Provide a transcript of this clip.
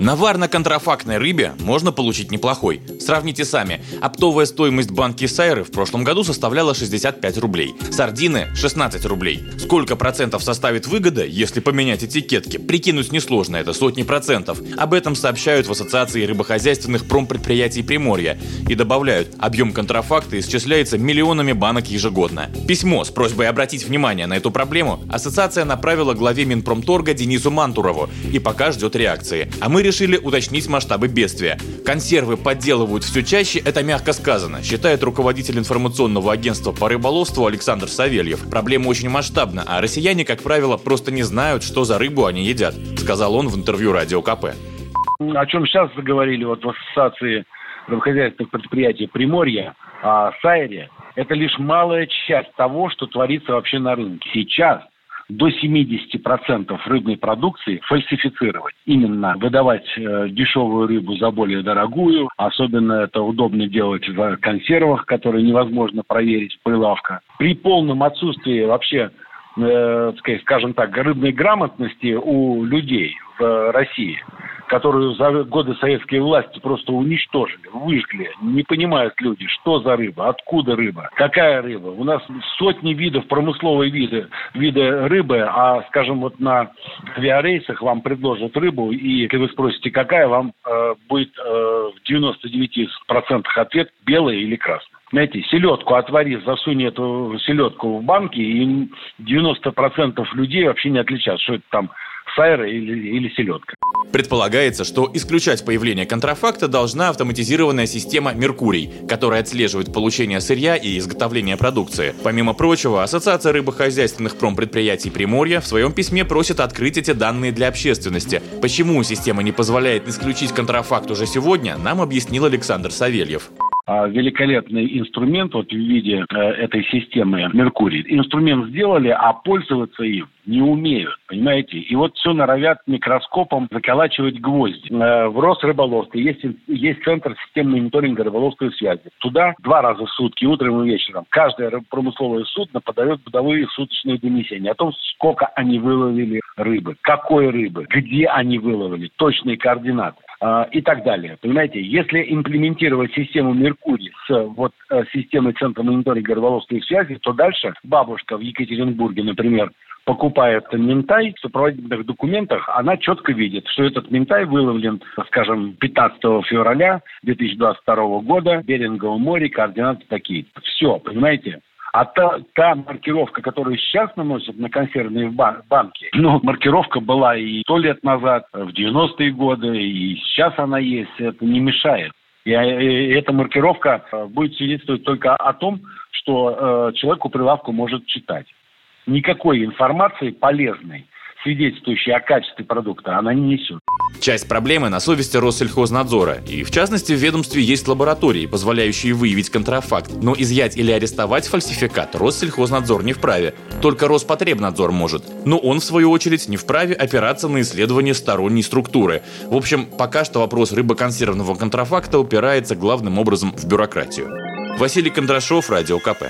Навар на контрафактной рыбе можно получить неплохой. Сравните сами. Оптовая стоимость банки Сайры в прошлом году составляла 65 рублей. Сардины – 16 рублей. Сколько процентов составит выгода, если поменять этикетки? Прикинуть несложно, это сотни процентов. Об этом сообщают в Ассоциации рыбохозяйственных промпредприятий Приморья. И добавляют, объем контрафакта исчисляется миллионами банок ежегодно. Письмо с просьбой обратить внимание на эту проблему ассоциация направила главе Минпромторга Денису Мантурову и пока ждет реакции. А мы решили уточнить масштабы бедствия. Консервы подделывают все чаще, это мягко сказано, считает руководитель информационного агентства по рыболовству Александр Савельев. Проблема очень масштабна, а россияне, как правило, просто не знают, что за рыбу они едят, сказал он в интервью Радио КП. О чем сейчас заговорили вот в ассоциации рыбохозяйственных предприятий Приморья, о Сайре, это лишь малая часть того, что творится вообще на рынке. Сейчас до 70% рыбной продукции фальсифицировать. Именно выдавать э, дешевую рыбу за более дорогую. Особенно это удобно делать в консервах, которые невозможно проверить в прилавка. При полном отсутствии вообще э, скажем так, рыбной грамотности у людей в России – которую за годы советской власти просто уничтожили, выжгли. Не понимают люди, что за рыба, откуда рыба, какая рыба. У нас сотни видов, промысловые виды, виды рыбы, а, скажем, вот на авиарейсах вам предложат рыбу, и если вы спросите, какая, вам э, будет э, в 99% ответ белая или красная. Знаете, селедку отвори, засунь эту селедку в банки, и 90% людей вообще не отличают, что это там сайра или, или селедка. Предполагается, что исключать появление контрафакта должна автоматизированная система «Меркурий», которая отслеживает получение сырья и изготовление продукции. Помимо прочего, Ассоциация рыбохозяйственных промпредприятий Приморья в своем письме просит открыть эти данные для общественности. Почему система не позволяет исключить контрафакт уже сегодня, нам объяснил Александр Савельев. А, великолепный инструмент вот в виде э, этой системы Меркурий. Инструмент сделали, а пользоваться им не умеют, понимаете? И вот все норовят микроскопом заколачивать гвозди. Э, в Росрыболовстве есть, есть центр системы мониторинга рыболовской связи. Туда два раза в сутки, утром и вечером, каждое промысловое судно подает годовые суточные донесения о том, сколько они выловили рыбы, какой рыбы, где они выловили, точные координаты. А, и так далее. Понимаете, если имплементировать систему Меркурий с вот э, системой Центра мониторинга рыболовской связи, то дальше бабушка в Екатеринбурге, например, покупает ментай, в сопроводительных документах она четко видит, что этот ментай выловлен, скажем, 15 февраля 2022 года в Беринговом море, координаты такие. Все, понимаете? А та, та маркировка, которую сейчас наносят на консервные банки, ну, маркировка была и сто лет назад, в 90-е годы, и сейчас она есть, это не мешает. И, и эта маркировка э, будет свидетельствовать только о том, что э, человек у прилавка может читать. Никакой информации полезной свидетельствующие о качестве продукта, она не несет. Часть проблемы на совести Россельхознадзора. И в частности в ведомстве есть лаборатории, позволяющие выявить контрафакт. Но изъять или арестовать фальсификат Россельхознадзор не вправе. Только Роспотребнадзор может. Но он, в свою очередь, не вправе опираться на исследование сторонней структуры. В общем, пока что вопрос рыбоконсервного контрафакта упирается главным образом в бюрократию. Василий Кондрашов, Радио КП.